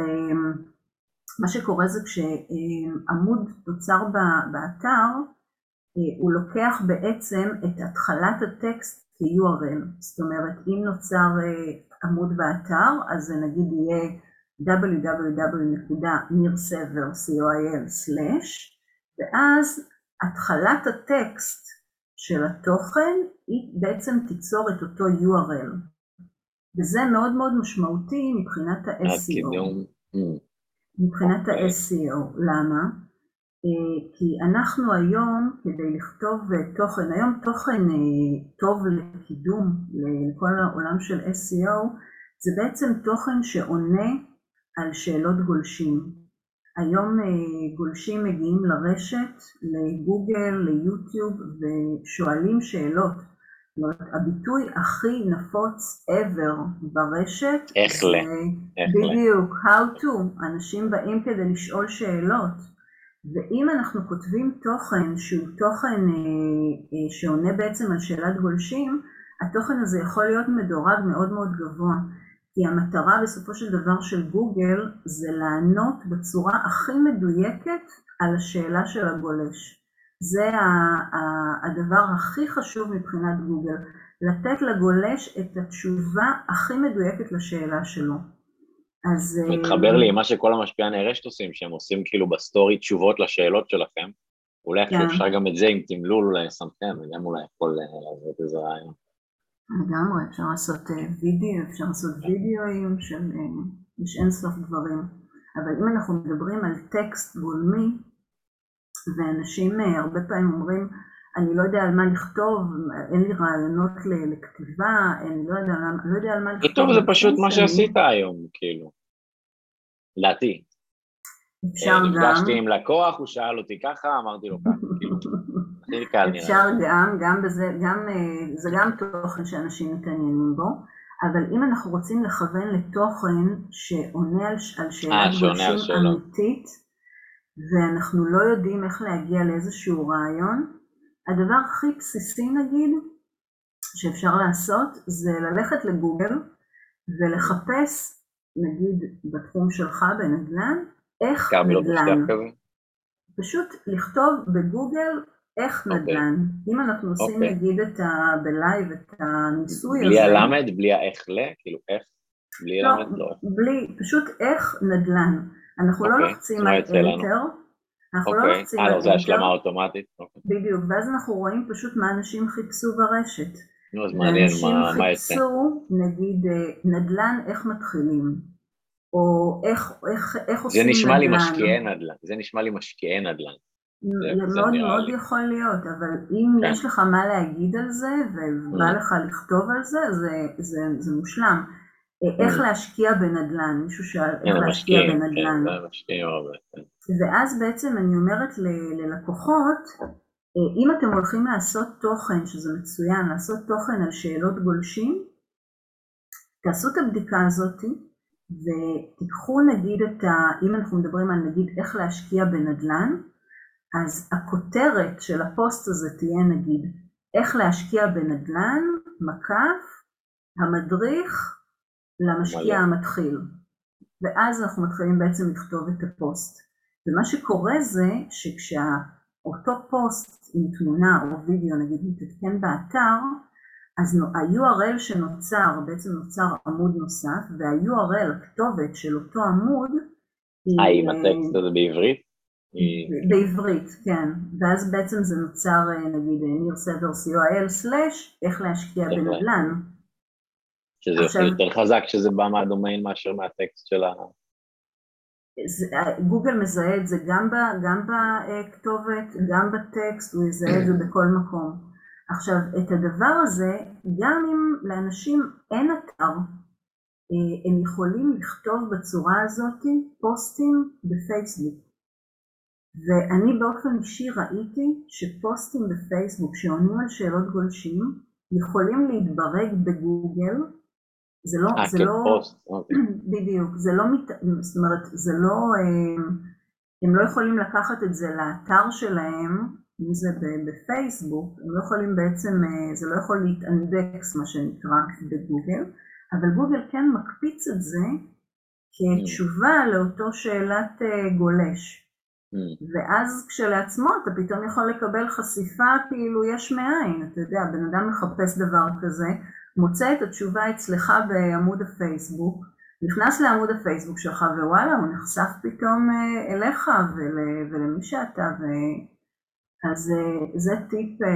מה שקורה זה כשעמוד נוצר באתר, הוא לוקח בעצם את התחלת הטקסט כ-URL, זאת אומרת אם נוצר עמוד באתר אז זה נגיד יהיה www.nirsever.coil/ ואז התחלת הטקסט של התוכן היא בעצם תיצור את אותו URL וזה מאוד מאוד משמעותי מבחינת ה-SEO מבחינת ה-SEO, למה? כי אנחנו היום, כדי לכתוב תוכן, היום תוכן טוב לקידום לכל העולם של SEO, זה בעצם תוכן שעונה על שאלות גולשים. היום גולשים מגיעים לרשת, לגוגל, ליוטיוב, ושואלים שאלות. זאת אומרת, הביטוי הכי נפוץ ever ברשת, איך ל... בדיוק, how to, אנשים באים כדי לשאול שאלות. ואם אנחנו כותבים תוכן שהוא תוכן שעונה בעצם על שאלת גולשים, התוכן הזה יכול להיות מדורג מאוד מאוד גבוה. כי המטרה בסופו של דבר של גוגל זה לענות בצורה הכי מדויקת על השאלה של הגולש. זה הדבר הכי חשוב מבחינת גוגל, לתת לגולש את התשובה הכי מדויקת לשאלה שלו. אז... אה, מתחבר לי עם מה שכל המשפיעני רשת עושים, שהם עושים כאילו בסטורי תשובות לשאלות שלכם. אולי כן. אפשר גם את זה עם תמלול אולי לסכם, וגם אולי יכול אה, לעשות איזה רעיון. לגמרי, אפשר לעשות אה, וידאו, אפשר לעשות וידאוים של, יש אין סוף דברים. אבל אם אנחנו מדברים על טקסט גולמי, ואנשים הרבה פעמים אומרים, אני לא יודע על מה לכתוב, אין לי רעיונות לכתיבה, אני לא יודע, לא יודע על מה לכתוב. לכתוב זה פשוט מה שעשית היום, כאילו. לדעתי. אפשר אה, גם. נפגשתי עם לקוח, הוא שאל אותי ככה, אמרתי לו ככה, כאילו. [LAUGHS] הכי קל נראה. אפשר גם, גם בזה, גם, אה, זה גם תוכן שאנשים מתעניינים בו, אבל אם אנחנו רוצים לכוון לתוכן שעונה על, על שאלת אה, גולשים אמיתית, ואנחנו לא יודעים איך להגיע לאיזשהו רעיון, הדבר הכי בסיסי נגיד שאפשר לעשות זה ללכת לגוגל ולחפש נגיד בתחום שלך בנדל"ן איך נדל"ן. פשוט לכתוב בגוגל איך okay. אוקיי. נדל"ן. אם אנחנו עושים okay. אוקיי. נגיד את ה... ב live את הניסוי בלי הזה. בלי הלמד? בלי האיך ל? כאילו איך? בלי לא, למד? לא. בלי, פשוט איך נדל"ן. אנחנו okay. לא אוקיי, לוחצים על אנטר. אנחנו לא אוקיי. לוחצים על Enter. אה, זה השלמה אוטומטית. אוקיי. בדיוק, ואז אנחנו רואים פשוט מה אנשים חיפשו ברשת. נו, אז מעניין מה יצא. אנשים חיפשו, נגיד, אה, נדל"ן, איך מתחילים. או איך, איך, איך עושים נדל"ן. זה נשמע לי משקיעי נדל"ן. זה נשמע לי משקיעי נדל"ן. מאוד מאוד יכול להיות, אבל אם כן. יש לך מה להגיד על זה, ובא. לך לכתוב על זה, זה, זה, זה מושלם. איך mm. להשקיע בנדל"ן, מישהו שאל איך כן, להשקיע בנדל"ן. כן. ואז בעצם אני אומרת ללקוחות, אה, אם אתם הולכים לעשות תוכן, שזה מצוין, לעשות תוכן על שאלות גולשים, תעשו את הבדיקה הזאת ותיקחו נגיד את ה... אם אנחנו מדברים על נגיד איך להשקיע בנדל"ן, אז הכותרת של הפוסט הזה תהיה נגיד איך להשקיע בנדל"ן, מקף, המדריך למשקיע המתחיל. ואז אנחנו מתחילים בעצם לכתוב את הפוסט. ומה שקורה זה שכשאותו פוסט עם תמונה או וידאו נגיד מתעדכן באתר, אז ה-URL שנוצר, בעצם נוצר עמוד נוסף, וה-URL, הכתובת של אותו עמוד, אה, עם הטקסט הזה בעברית? בעברית, כן. ואז בעצם זה נוצר, אה, נגיד, ניר סבר co.il סלאש, איך להשקיע בנדל"ן. שזה עכשיו, יותר חזק שזה בא מהדומיין מאשר מהטקסט של ה... גוגל מזהה את זה גם, ב, גם בכתובת, גם בטקסט, הוא יזהה את זה [CLEARS THROAT] בכל מקום. עכשיו, את הדבר הזה, גם אם לאנשים אין אתר, אה, הם יכולים לכתוב בצורה הזאת פוסטים בפייסבוק. ואני באופן אישי ראיתי שפוסטים בפייסבוק שעונים על שאלות גולשים יכולים להתברג בגוגל זה לא, 아, זה לא, אוקיי. [CLEARS THROAT] בדיוק, זה לא, זאת אומרת, זה לא, הם, אה, הם לא יכולים לקחת את זה לאתר שלהם, אם זה בפייסבוק, הם לא יכולים בעצם, אה, זה לא יכול להתאנדקס מה שנקרא בגוגל, אבל גוגל כן מקפיץ את זה כתשובה לאותו שאלת אה, גולש. ואז כשלעצמו אתה פתאום יכול לקבל חשיפה כאילו יש מאין, אתה יודע, בן אדם מחפש דבר כזה, מוצא את התשובה אצלך בעמוד הפייסבוק, נכנס לעמוד הפייסבוק שלך ווואלה הוא נחשף פתאום אה, אליך ול, ולמי שאתה ו... אז אה, זה טיפ אה,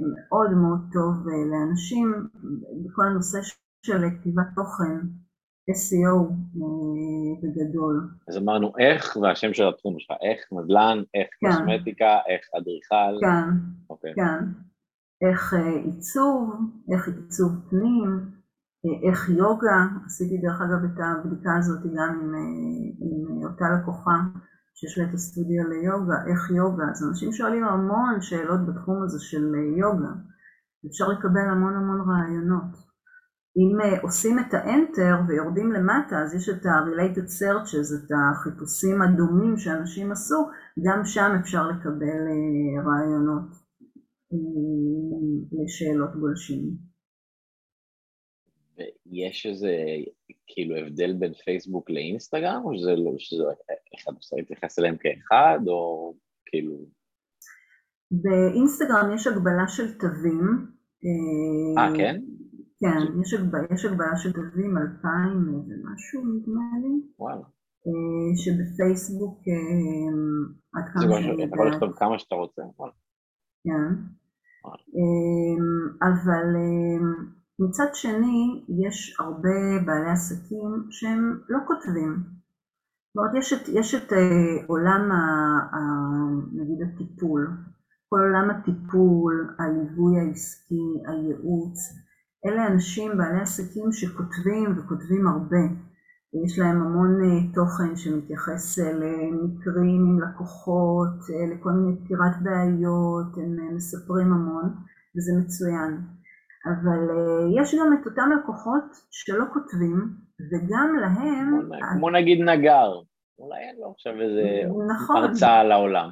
מאוד מאוד טוב לאנשים בכל הנושא של כתיבת תוכן, SEO בגדול. אז אמרנו איך והשם של התחום שלך, איך נדל"ן, איך כן. קוסמטיקה, איך אדריכל. כן, okay. אוקיי. כן. איך אה, עיצוב, איך עיצוב פנים, אה, איך יוגה, עשיתי דרך אגב את הבדיקה הזאת גם עם, אה, עם אותה לקוחה שיש לה את הסטודיו ליוגה, איך יוגה, אז אנשים שואלים המון שאלות בתחום הזה של יוגה, אפשר לקבל המון המון רעיונות. אם עושים את האנטר ויורדים למטה, אז יש את ה-related searches, את החיפושים הדומים שאנשים עשו, גם שם אפשר לקבל רעיונות. לשאלות גולשים. יש איזה כאילו הבדל בין פייסבוק לאינסטגרם, או שזה לא, שזה אחד אפשר להתייחס אליהם כאחד, או כאילו... באינסטגרם יש הגבלה של תווים. אה, כן? כן, יש הגבלה, תווים, אלפיים ומשהו נדמה לי. וואלה. אה, שבפייסבוק עד כמה שאני יודעת. אתה יכול לכתוב כמה שאתה רוצה, וואלה. כן. אבל מצד שני, יש הרבה בעלי עסקים שהם לא כותבים. זאת אומרת, יש את, יש את אה, עולם, ה, ה, נגיד, הטיפול, כל עולם הטיפול, הליווי העסקי, הייעוץ, אלה אנשים, בעלי עסקים שכותבים וכותבים הרבה. יש להם המון אה, תוכן שמתייחס אה, למקרים עם לקוחות, לכל מיני פתירת בעיות, הם מספרים המון, וזה מצוין. אבל יש גם את אותם לקוחות שלא כותבים, וגם להם... כמו נגיד נגר, אולי אין לו עכשיו איזה נכון. הרצאה על העולם.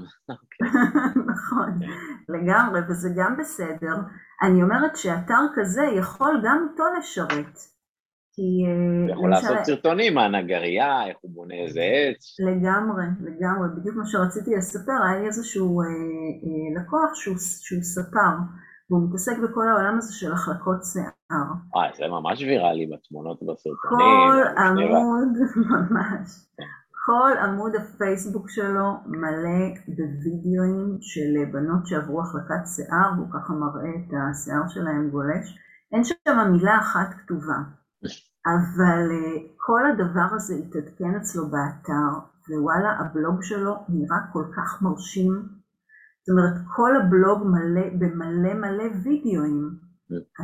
[LAUGHS] נכון, לגמרי, וזה גם בסדר. אני אומרת שאתר כזה יכול גם אותו לשרת. כי... הוא יכול לעשות סרטונים מהנגרייה, איך הוא בונה איזה עץ. לגמרי, לגמרי. בדיוק מה שרציתי לספר, היה לי איזשהו אה, אה, לקוח שהוא, שהוא ספר. והוא מתעסק בכל העולם הזה של החלקות שיער. וואי, זה ממש ויראלי בתמונות ובסרטונים. כל עמוד, [LAUGHS] ממש. כל עמוד הפייסבוק שלו מלא בווידאוים של בנות שעברו החלקת שיער, והוא ככה מראה את השיער שלהם גולש. אין שם מילה אחת כתובה, אבל אה, כל הדבר הזה התעדכן אצלו באתר, ווואלה, הבלוג שלו נראה כל כך מרשים, זאת אומרת, כל הבלוג מלא, במלא מלא וידאוים.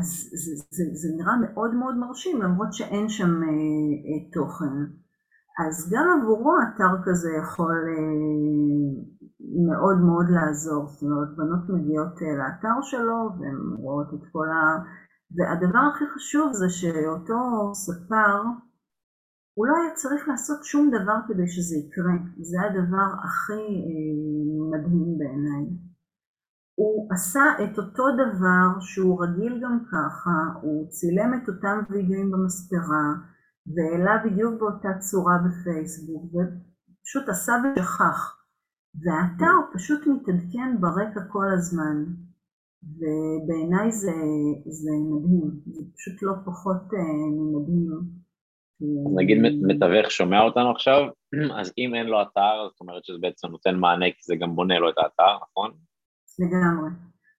אז זה, זה, זה נראה מאוד מאוד מרשים, למרות שאין שם אה, אה, תוכן. אז גם עבורו אתר כזה יכול אה, מאוד מאוד לעזור, זאת אומרת, בנות מגיעות אה, לאתר שלו והן רואות את כל ה... והדבר הכי חשוב זה שאותו ספר, הוא לא היה צריך לעשות שום דבר כדי שזה יקרה, זה הדבר הכי אה, מדהים בעיניי. הוא עשה את אותו דבר שהוא רגיל גם ככה, הוא צילם את אותם וידאוים במספרה והעלה בדיוק באותה צורה בפייסבוק ופשוט עשה ושכח. והאתר פשוט מתעדכן ברקע כל הזמן ובעיניי זה, זה מדהים, זה פשוט לא פחות אה, מדהים. נגיד מתווך שומע אותנו עכשיו, [CLEARS THROAT] אז אם אין לו אתר, זאת אומרת שזה בעצם נותן מענה, כי זה גם בונה לו את האתר, נכון? לגמרי.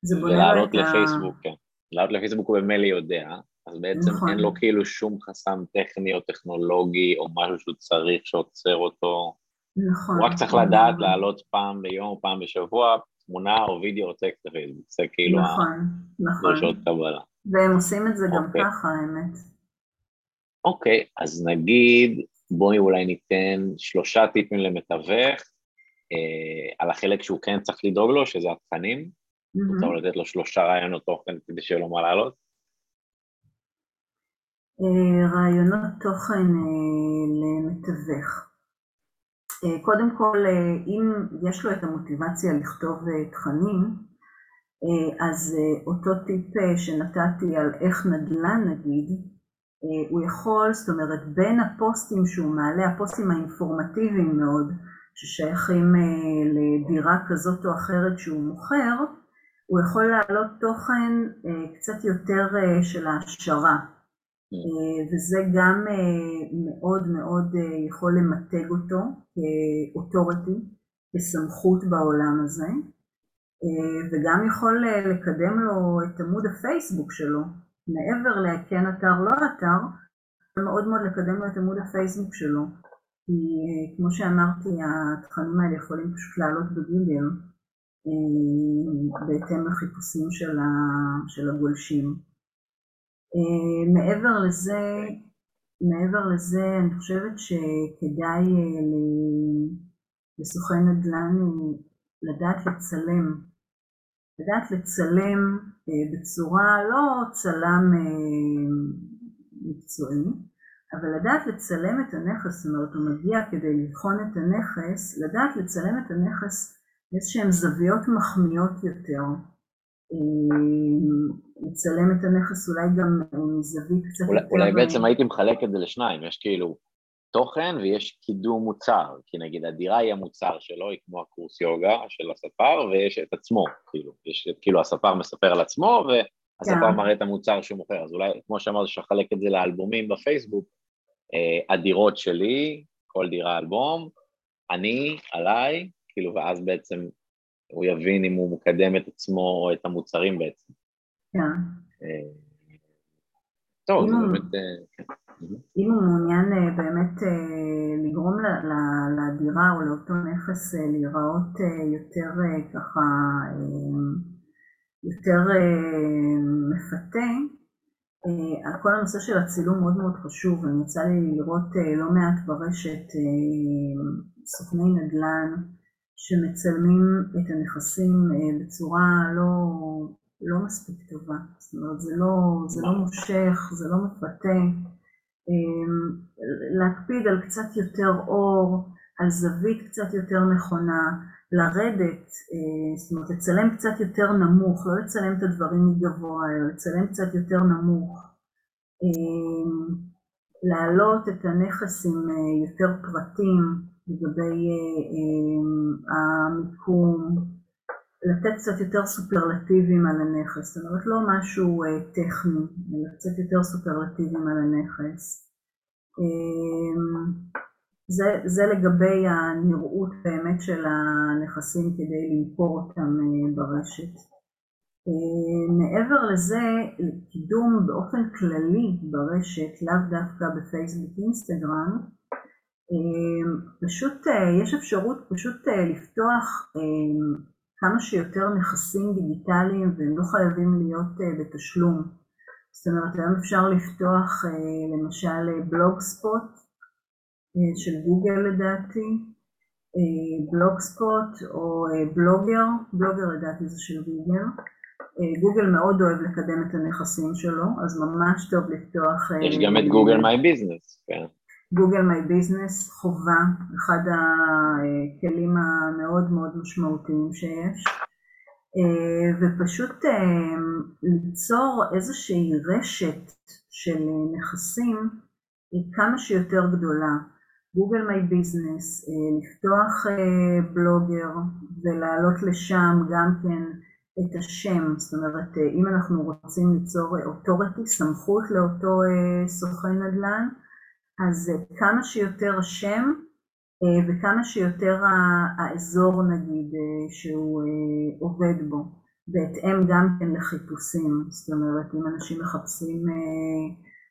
זה בונה לו את ה... ולעלות לפייסבוק, כן. לעלות לפייסבוק הוא במילא יודע, אז בעצם נכון. אין לו כאילו שום חסם טכני או טכנולוגי או משהו שהוא צריך שעוצר אותו. נכון. הוא רק צריך לדעת לעלות פעם ביום או פעם בשבוע תמונה או וידאו או טקסט לפייסבוק, זה כאילו נכון, נכון. קבלה. והם עושים את זה גם אוקיי. ככה, האמת. אוקיי, אז נגיד, בואי אולי ניתן שלושה טיפים למתווך אה, על החלק שהוא כן צריך לדאוג לו, שזה התכנים. Mm-hmm. רוצה לתת לו שלושה רעיונות תוכן כדי שיהיה לו מה לעלות? אה, רעיונות תוכן אה, למתווך. אה, קודם כל, אם יש לו את המוטיבציה לכתוב תכנים, אז אותו טיפ שנתתי על איך נדל"ן נגיד, הוא יכול, זאת אומרת, בין הפוסטים שהוא מעלה, הפוסטים האינפורמטיביים מאוד, ששייכים לדירה כזאת או אחרת שהוא מוכר, הוא יכול להעלות תוכן קצת יותר של העשרה, וזה גם אה, מאוד מאוד אה, יכול למתג אותו כאוטוריטי, כסמכות בעולם הזה, וגם יכול לקדם לו את עמוד הפייסבוק שלו, מעבר לכן אתר לא אתר, מאוד מאוד לקדם לו את עמוד הפייסבוק שלו, כי כמו שאמרתי, התכנים האלה יכולים פשוט לעלות בגוגל בהתאם לחיפושים של הגולשים. אה, מעבר לזה, מעבר לזה אני חושבת שכדאי אה, לסוכן נדל"ן אה, לדעת לצלם, לדעת לצלם בצורה לא צלם מקצועי, אבל לדעת לצלם את הנכס, זאת אומרת הוא מגיע כדי לבחון את הנכס, לדעת לצלם את הנכס באיזשהן זוויות מחמיאות יותר. לצלם את הנכס אולי גם מזווית קצת אולי, יותר... אולי בעצם הייתי מחלק את זה לשניים, יש כאילו תוכן ויש קידום מוצר, כי נגיד הדירה היא המוצר שלו, היא כמו הקורס יוגה של הספר, ויש את עצמו, כאילו, יש כאילו הספר מספר על עצמו, והספר כן. מראה את המוצר שהוא מוכר, אז אולי, כמו שאמרת, אפשר לחלק את זה לאלבומים בפייסבוק, אה, הדירות שלי, כל דירה אלבום, אני, עליי, כאילו, ואז בעצם הוא יבין אם הוא מקדם את עצמו או את המוצרים בעצם. כן. אה, טוב, זה באמת... אה, כן. אם הוא מעוניין אה, באמת לגרום לדירה או לאותו נכס להיראות יותר ככה, יותר מפתה, כל הנושא של הצילום מאוד מאוד חשוב, אני יצא לי לראות לא מעט ברשת סוכני נדל"ן שמצלמים את הנכסים בצורה לא, לא מספיק טובה, זאת אומרת זה לא, זה לא מושך, זה לא מפתה, אמ, להקפיד על קצת יותר אור, על זווית קצת יותר נכונה, לרדת, אה, זאת אומרת לצלם קצת יותר נמוך, לא לצלם את הדברים מגבוה, אלא לצלם קצת יותר נמוך, אמ, להעלות את הנכס עם אה, יותר פרטים לגבי אה, המיקום, לתת קצת יותר סופרלטיבים על הנכס, זאת אומרת לא משהו אה, טכני, אלא קצת יותר סופרלטיבים על הנכס. אה, זה, זה לגבי הנראות באמת של הנכסים כדי למכור אותם אה, ברשת. אה, מעבר לזה, קידום באופן כללי ברשת, לאו דווקא בפייסבוק אינסטגרם, אה, פשוט אה, יש אפשרות פשוט אה, לפתוח אה, כמה שיותר נכסים דיגיטליים והם לא חייבים להיות uh, בתשלום. זאת אומרת, היום אפשר לפתוח למשל בלוג ספוט של גוגל לדעתי, Blogspot או Blogger, Blogger לדעתי זה של גוגל. גוגל מאוד אוהב לקדם את הנכסים שלו, אז ממש טוב לפתוח... יש גם את Google My Business, כן. Google My Business חובה, אחד הכלים המאוד מאוד משמעותיים שיש, אה, ופשוט אה, ליצור איזושהי רשת של נכסים כמה שיותר גדולה. גוגל מיי ביזנס, לפתוח אה, בלוגר ולהעלות לשם גם כן את השם, זאת אומרת אם אנחנו רוצים ליצור אוטוריטי, סמכות לאותו סוכן נדל"ן, אז אה, כמה שיותר השם אה, וכמה שיותר האזור נגיד אה, שהוא עובד בו, בהתאם גם כן לחיפושים, זאת אומרת אם אנשים מחפשים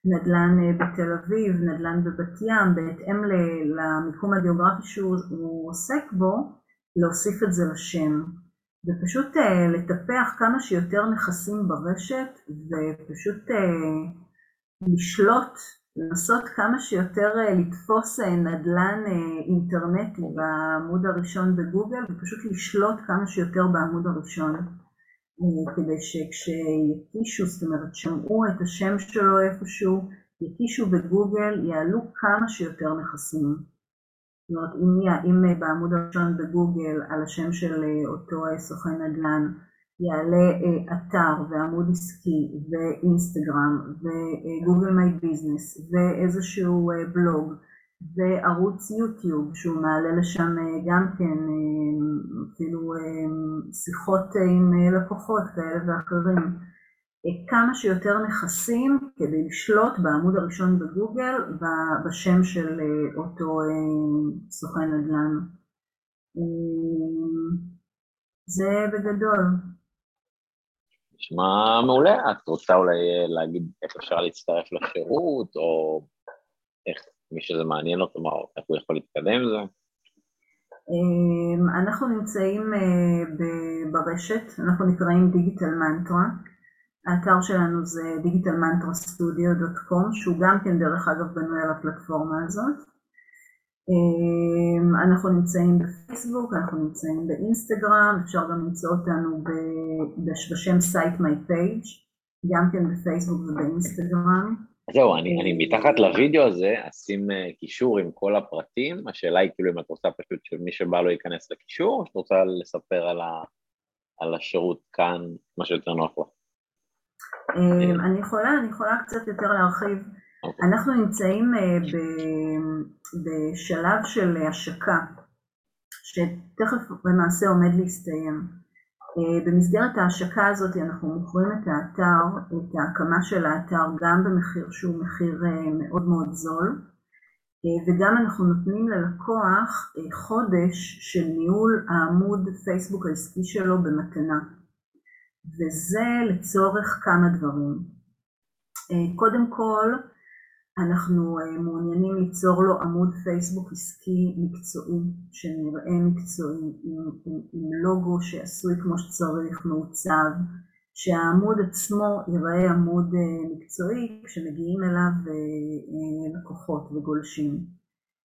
נדל"ן בתל אביב, נדל"ן בבת ים, בהתאם למיקום הגיאוגרפי שהוא עוסק בו, להוסיף את זה לשם. ופשוט לטפח כמה שיותר נכסים ברשת ופשוט לשלוט לנסות כמה שיותר אה, לתפוס אה, נדל"ן אה, אינטרנטי בעמוד הראשון בגוגל ופשוט לשלוט כמה שיותר בעמוד הראשון כדי שכשיקישו, זאת אומרת שמעו את השם שלו איפשהו, יקישו בגוגל, יעלו כמה שיותר נכסים. זאת אומרת אם, בעמוד הראשון בגוגל על השם של אותו סוכן נדל"ן יעלה אה, אתר ועמוד עסקי ואינסטגרם וגוגל מיי ביזנס ואיזשהו אה, בלוג וערוץ יוטיוב שהוא מעלה לשם אה, גם כן אפילו שיחות עם לקוחות כאלה ואחרים כמה שיותר נכסים כדי לשלוט בעמוד הראשון בגוגל בשם של אותו סוכן נדל"ן. זה בגדול. נשמע מעולה, את רוצה אולי אה, להגיד איך אפשר להצטרף לשירות, או איך מי שזה מעניין אותו, מה, איך הוא יכול להתקדם עם זה? אמ, אנחנו נמצאים אה, ברשת, אנחנו נקראים דיגיטל מנטרה. האתר שלנו זה digitalmantrastudio.com שהוא גם כן דרך אגב בנוי על הפלטפורמה הזאת. אמ, אנחנו נמצאים בפייסבוק, אנחנו נמצאים באינסטגרם, אפשר גם למצוא אותנו בשם site my page, גם כן בפייסבוק ובאינסטגרם. זהו, אני, אני מתחת לוידאו הזה אשים אה, קישור עם כל הפרטים, השאלה היא כאילו אם את רוצה פשוט שמי שבא לו ייכנס לקישור, או שאת רוצה לספר על ה... על השירות כאן, מה שיותר נוח לך. אמ, אני יכולה, אני יכולה קצת יותר להרחיב. אוקיי. אנחנו נמצאים אה, בשלב של השקה, שתכף למעשה עומד להסתיים. אה, במסגרת ההשקה הזאת אנחנו מוכרים את האתר, את ההקמה של האתר גם במחיר שהוא מחיר אה, מאוד מאוד זול, וגם אנחנו נותנים ללקוח חודש של ניהול העמוד פייסבוק העסקי שלו במתנה. וזה לצורך כמה דברים. קודם כל, אנחנו אה, מעוניינים ליצור לו עמוד פייסבוק עסקי מקצועי, שנראה מקצועי, עם, עם, עם לוגו שעשוי כמו שצריך, מעוצב, שהעמוד עצמו ייראה עמוד אה, מקצועי כשמגיעים אליו לקוחות וגולשים.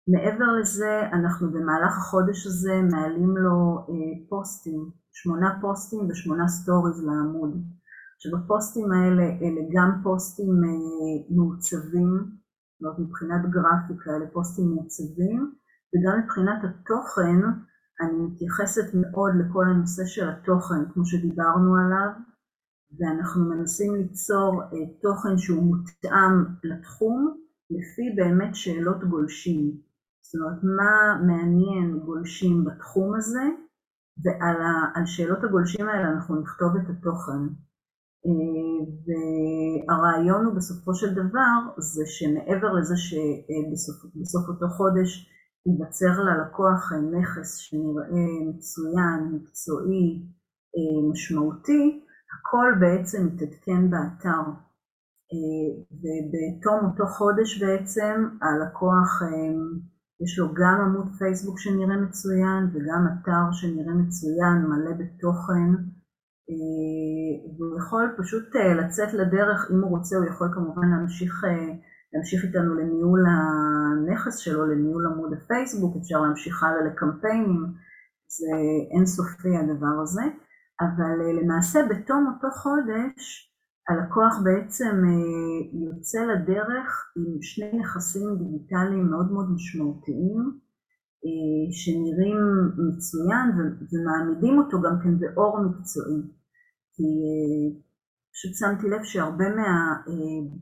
מעבר לזה, אנחנו במהלך החודש הזה מעלים לו פוסטים שמונה פוסטים ושמונה סטוריז לעמוד. שבפוסטים האלה אלה גם פוסטים אה, מעוצבים, זאת אומרת מבחינת גרפיקה אלה פוסטים מעוצבים, וגם מבחינת התוכן אני מתייחסת מאוד לכל הנושא של התוכן, כמו שדיברנו עליו, ואנחנו מנסים ליצור אה, תוכן שהוא מותאם לתחום לפי באמת שאלות גולשים. זאת אומרת, מה מעניין גולשים בתחום הזה, ועל שאלות הגולשים האלה אנחנו נכתוב את התוכן. אה, והרעיון הוא בסופו של דבר זה שמעבר לזה שבסוף אותו חודש ייווצר ללקוח נכס שנראה מצוין, מקצועי, אה, משמעותי, הכל בעצם מתעדכן באתר. אה, ובתום אותו חודש בעצם הלקוח יש לו גם עמוד פייסבוק שנראה מצוין וגם אתר שנראה מצוין, מלא בתוכן, אה, והוא יכול פשוט אה, לצאת לדרך, אם הוא רוצה הוא יכול כמובן להמשיך, אה, להמשיך איתנו לניהול הנכס שלו, לניהול עמוד הפייסבוק, אפשר להמשיך הלאה לקמפיינים, זה אינסופי הדבר הזה, אבל למעשה בתום אותו חודש הלקוח בעצם אה, יוצא לדרך עם שני נכסים דיגיטליים מאוד מאוד משמעותיים. אה, שנראים מצוין ומעמידים אותו גם כן באור מקצועי. כי אה, פשוט שמתי לב שהרבה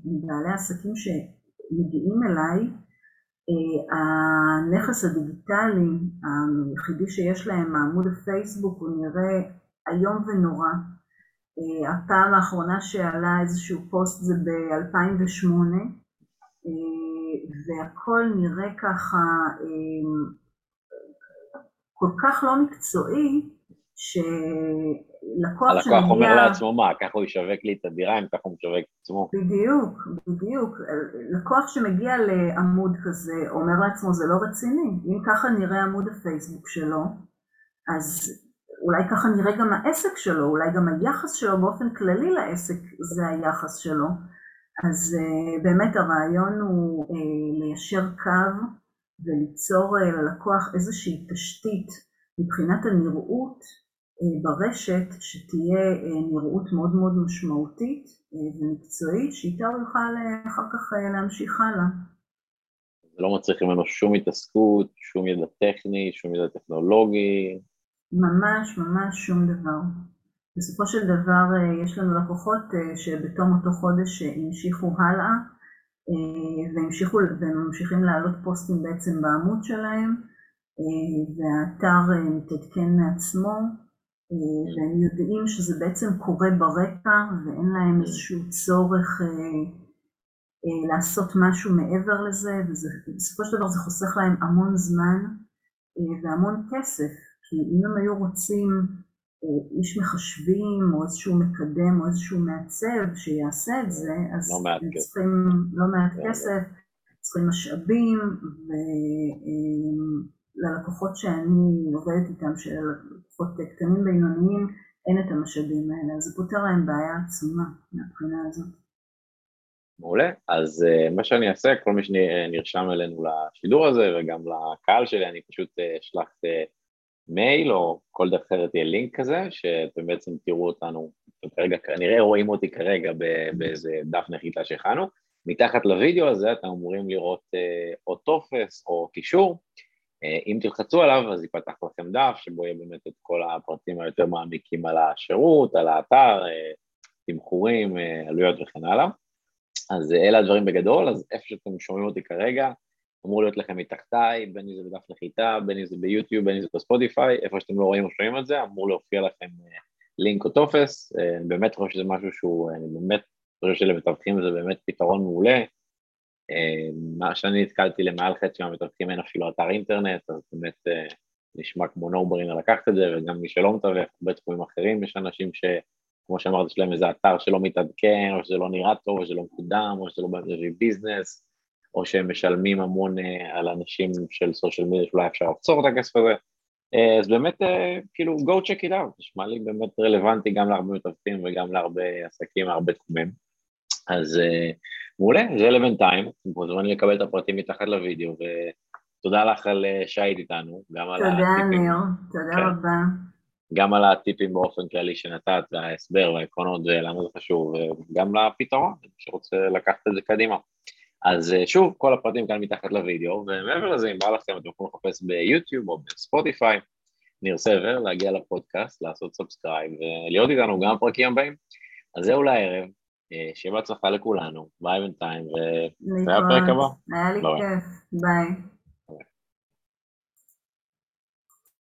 מבעלי העסקים שמגיעים אליי, הנכס הדיגיטלי היחידי שיש להם, העמוד הפייסבוק, הוא נראה איום ונורא. אה, הפעם האחרונה שעלה איזשהו פוסט זה ב-2008 אה, והכל נראה ככה אה, כל כך לא מקצועי שלקוח שמגיע... הלקוח אומר לעצמו מה, ככה הוא ישווק לי את הדירה אם ככה הוא משווק את עצמו. בדיוק, בדיוק. לקוח שמגיע לעמוד כזה אומר לעצמו זה לא רציני, אם ככה נראה עמוד הפייסבוק שלו אז אולי ככה נראה גם העסק שלו, אולי גם היחס שלו באופן כללי לעסק זה היחס שלו. אז uh, באמת הרעיון הוא uh, ליישר קו וליצור uh, ללקוח איזושהי תשתית מבחינת הנראות uh, ברשת, שתהיה uh, נראות מאוד מאוד משמעותית ומקצועית, שאיתה הוא יוכל אחר כך להמשיך הלאה. לא מצריך ממנו שום התעסקות, שום ידע טכני, שום ידע טכנולוגי, ממש ממש שום דבר. בסופו של דבר אה, יש לנו לקוחות אה, שבתום אותו חודש אה, המשיכו הלאה והמשיכו, והם ממשיכים להעלות פוסטים בעצם בעמוד שלהם והאתר מתעדכן מעצמו והם יודעים שזה בעצם קורה ברקע ואין להם איזשהו צורך לעשות משהו מעבר לזה ובסופו של דבר זה חוסך להם המון זמן והמון כסף. כי אם הם היו רוצים אה, איש מחשבים או איזשהו מקדם או איזשהו מעצב שיעשה את זה, אז לא כסף. צריכים לא מעט לא, כסף, צריכים משאבים, וללקוחות אה, שאני עובדת איתם, של לקוחות קטנים בינוניים, אין את המשאבים האלה, אז זה פותר להם בעיה עצומה מהבחינה הזאת. מעולה, אז uh, מה שאני אעשה, כל מי שנרשם אלינו לשידור הזה וגם לקהל שלי, אני פשוט אשלח uh, מייל או כל דרך אחרת יהיה לינק כזה, שאתם בעצם תראו אותנו, כרגע, כנראה רואים אותי כרגע באיזה דף נחיתה שהכנו. מתחת לוידאו הזה אתם אמורים לראות אה, או טופס או קישור, אם תלחצו עליו אז ייפתח לכם דף שבו יהיה באמת את כל הפרטים היותר מעמיקים על השירות, על האתר, תמחורים, עלויות וכן הלאה. אז אלה הדברים בגדול, אז איפה שאתם שומעים אותי כרגע, אמור להיות לכם מתחתיי, בין אם זה בדף נחיתה, בין אם זה ביוטיוב, בין אם זה בספוטיפיי, איפה שאתם לא רואים או שומעים את זה, אמור להופיע לכם לינק או טופס, אני באמת חושב שזה משהו שהוא, אני באמת חושב שלמתווכים זה באמת פתרון מעולה. מה שאני נתקלתי למעל חצי מהמתווכים אין אפילו אתר אינטרנט, אז באמת אה, נשמע כמו נו-ברינר לקחת את זה, וגם מי שלא מתווך, בתחומים אחרים יש אנשים שכמו שאמרת, יש להם איזה אתר שלא מתעדכן, או שזה לא נראה טוב, או שזה לא מקודם, או שזה לא מביא ביזנס, או שהם משלמים המון אה, על אנשים של סושיאל מדיה שאולי אפשר לעצור את הכסף הזה. אה, אז באמת, כאילו, go check it out, נשמע לי באמת רלוונטי גם להרבה מתווכים וגם להרבה עסקים, להרבה תחומים. אז מעולה, זה לבינתיים, אתם מוזמנים לקבל את הפרטים מתחת לוידאו, ותודה לך על אה, שהיית איתנו, גם על הטיפים. תודה, ניר, תודה כן. רבה. גם על הטיפים באופן כללי שנתת, וההסבר והעקרונות ולמה זה חשוב, וגם לפתרון, שרוצה לקחת את זה קדימה. אז אה, שוב, כל הפרטים כאן מתחת לוידאו, ומעבר לזה, אם בא לכם, אתם יכולים לחפש ביוטיוב או בספוטיפיי, ניר סבר, להגיע לפודקאסט, לעשות subscribe, ולהיות איתנו גם בפרקים הבאים. אז זהו לערב, אה, שיהיה בהצלחה לכולנו, ביי בינתיים, ונתראה בפרק הבא. היה לי כיף, ביי.